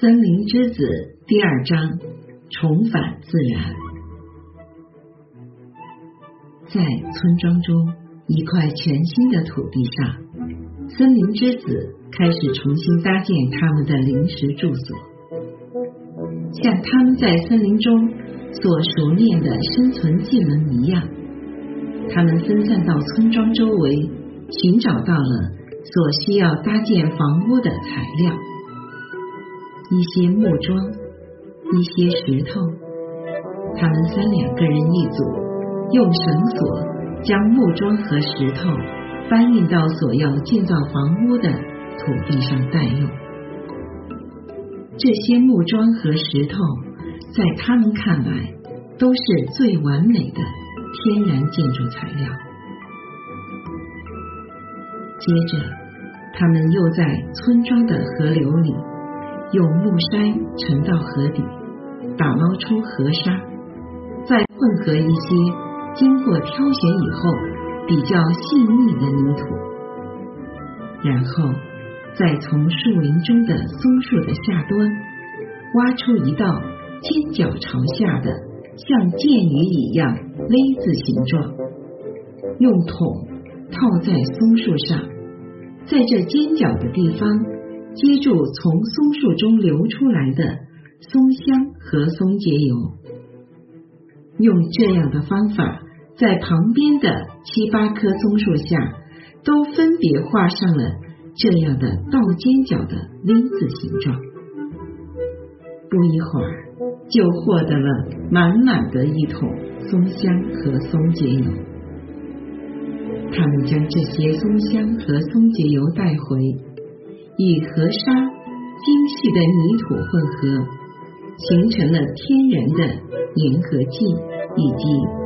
森林之子第二章：重返自然。在村庄中一块全新的土地上，森林之子开始重新搭建他们的临时住所，像他们在森林中所熟练的生存技能一样，他们分散到村庄周围，寻找到了所需要搭建房屋的材料。一些木桩，一些石头，他们三两个人一组，用绳索将木桩和石头搬运到所要建造房屋的土地上待用。这些木桩和石头，在他们看来都是最完美的天然建筑材料。接着，他们又在村庄的河流里。用木筛沉到河底，打捞出河沙，再混合一些经过挑选以后比较细腻的泥土，然后再从树林中的松树的下端挖出一道尖角朝下的像剑鱼一样 V 字形状，用桶套在松树上，在这尖角的地方。接住从松树中流出来的松香和松节油，用这样的方法，在旁边的七八棵松树下都分别画上了这样的倒尖角的 V 字形状。不一会儿，就获得了满满的一桶松香和松节油。他们将这些松香和松节油带回。与河沙精细的泥土混合，形成了天然的粘合剂以及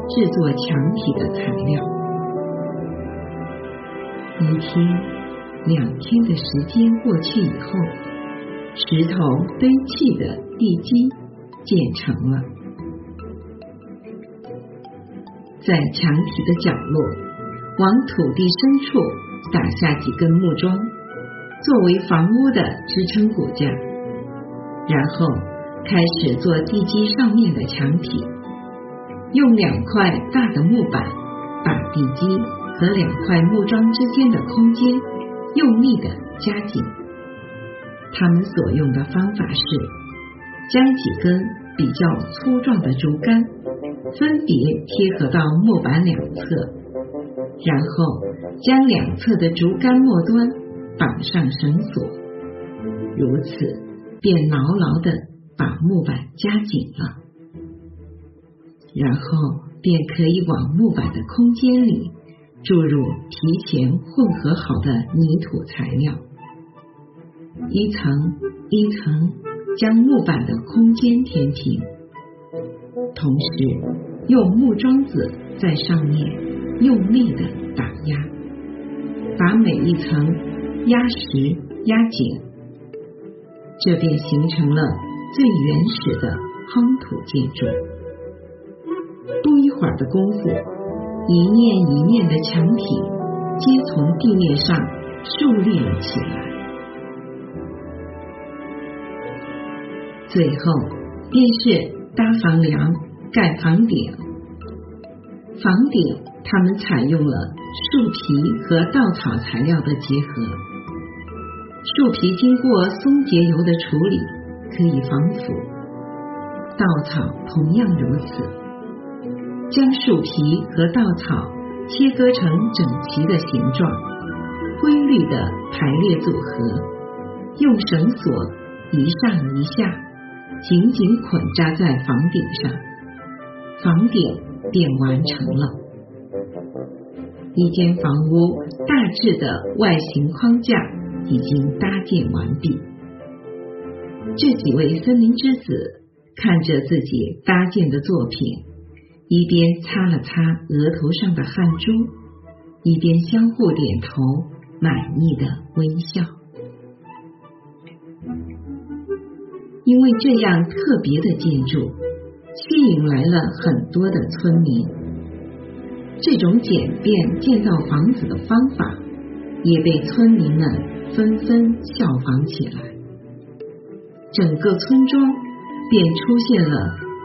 制作墙体的材料。一天、两天的时间过去以后，石头堆砌的地基建成了。在墙体的角落，往土地深处打下几根木桩。作为房屋的支撑骨架，然后开始做地基上面的墙体，用两块大的木板把地基和两块木桩之间的空间用力的夹紧。他们所用的方法是将几根比较粗壮的竹竿分别贴合到木板两侧，然后将两侧的竹竿末端。绑上绳索，如此便牢牢的把木板夹紧了，然后便可以往木板的空间里注入提前混合好的泥土材料，一层一层将木板的空间填平，同时用木桩子在上面用力的打压，把每一层。压实压紧，这便形成了最原始的夯土建筑。不一会儿的功夫，一面一面的墙体皆从地面上竖立了起来。最后便是搭房梁、盖房顶。房顶，他们采用了树皮和稻草材料的结合。树皮经过松节油的处理，可以防腐；稻草同样如此。将树皮和稻草切割成整齐的形状，规律的排列组合，用绳索一上一下，紧紧捆扎在房顶上，房顶便完成了。一间房屋大致的外形框架。已经搭建完毕。这几位森林之子看着自己搭建的作品，一边擦了擦额头上的汗珠，一边相互点头，满意的微笑。因为这样特别的建筑，吸引来了很多的村民。这种简便建造房子的方法，也被村民们。纷纷效仿起来。整个村庄便出现了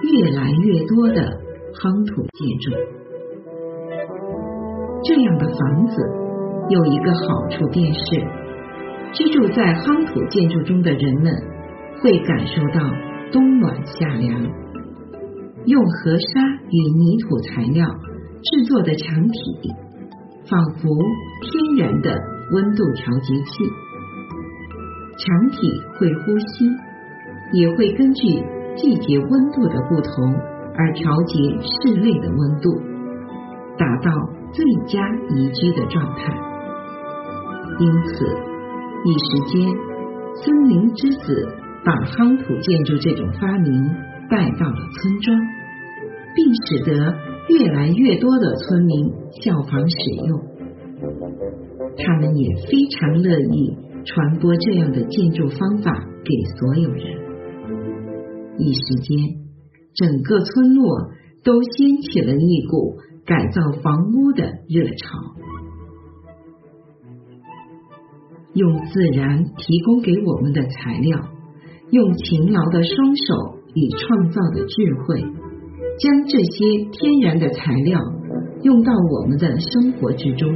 越来越多的夯土建筑。这样的房子有一个好处，便是居住在夯土建筑中的人们会感受到冬暖夏凉。用河沙与泥土材料制作的墙体，仿佛天然的温度调节器。墙体会呼吸，也会根据季节温度的不同而调节室内的温度，达到最佳宜居的状态。因此，一时间，森林之子把夯土建筑这种发明带到了村庄，并使得越来越多的村民效仿使用。他们也非常乐意。传播这样的建筑方法给所有人，一时间，整个村落都掀起了一股改造房屋的热潮。用自然提供给我们的材料，用勤劳的双手与创造的智慧，将这些天然的材料用到我们的生活之中，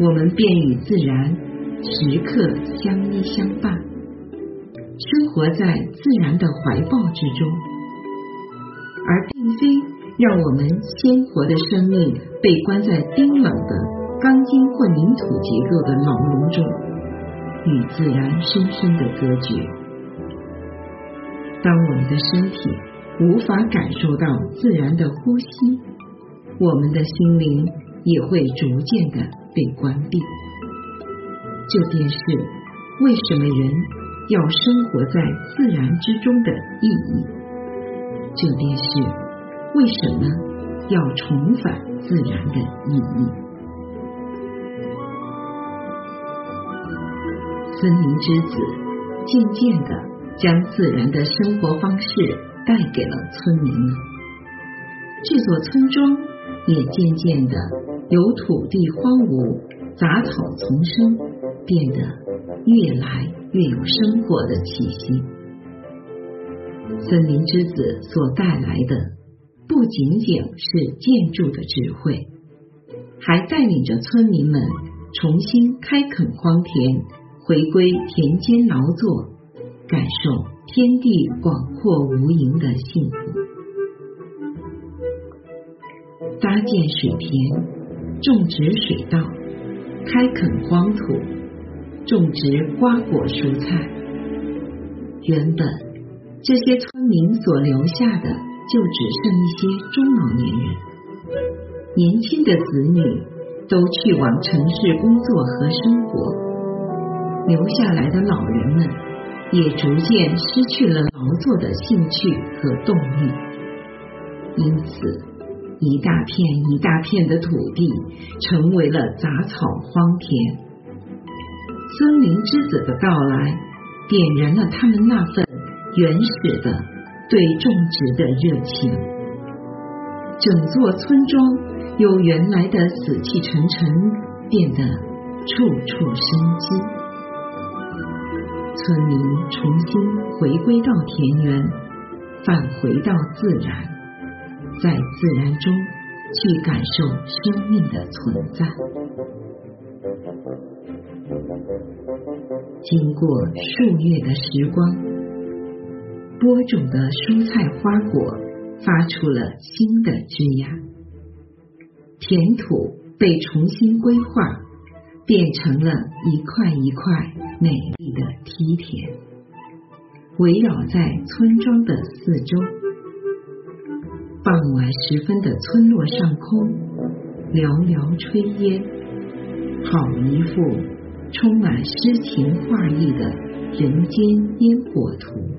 我们便与自然。时刻相依相伴，生活在自然的怀抱之中，而并非让我们鲜活的生命被关在冰冷的钢筋混凝土结构的牢笼中，与自然深深的隔绝。当我们的身体无法感受到自然的呼吸，我们的心灵也会逐渐的被关闭。这便是为什么人要生活在自然之中的意义。这便是为什么要重返自然的意义。森林之子渐渐的将自然的生活方式带给了村民们，这座村庄也渐渐的由土地荒芜、杂草丛生。变得越来越有生活的气息。森林之子所带来的不仅仅是建筑的智慧，还带领着村民们重新开垦荒田，回归田间劳作，感受天地广阔无垠的幸福。搭建水田，种植水稻，开垦荒土。种植瓜果蔬菜，原本这些村民所留下的就只剩一些中老年人，年轻的子女都去往城市工作和生活，留下来的老人们也逐渐失去了劳作的兴趣和动力，因此一大片一大片的土地成为了杂草荒田。森林之子的到来，点燃了他们那份原始的对种植的热情。整座村庄由原来的死气沉沉，变得处处生机。村民重新回归到田园，返回到自然，在自然中去感受生命的存在。经过数月的时光，播种的蔬菜花果发出了新的枝芽，田土被重新规划，变成了一块一块美丽的梯田，围绕在村庄的四周。傍晚时分的村落上空，袅袅炊烟，好一幅。充满诗情画意的人间烟火图。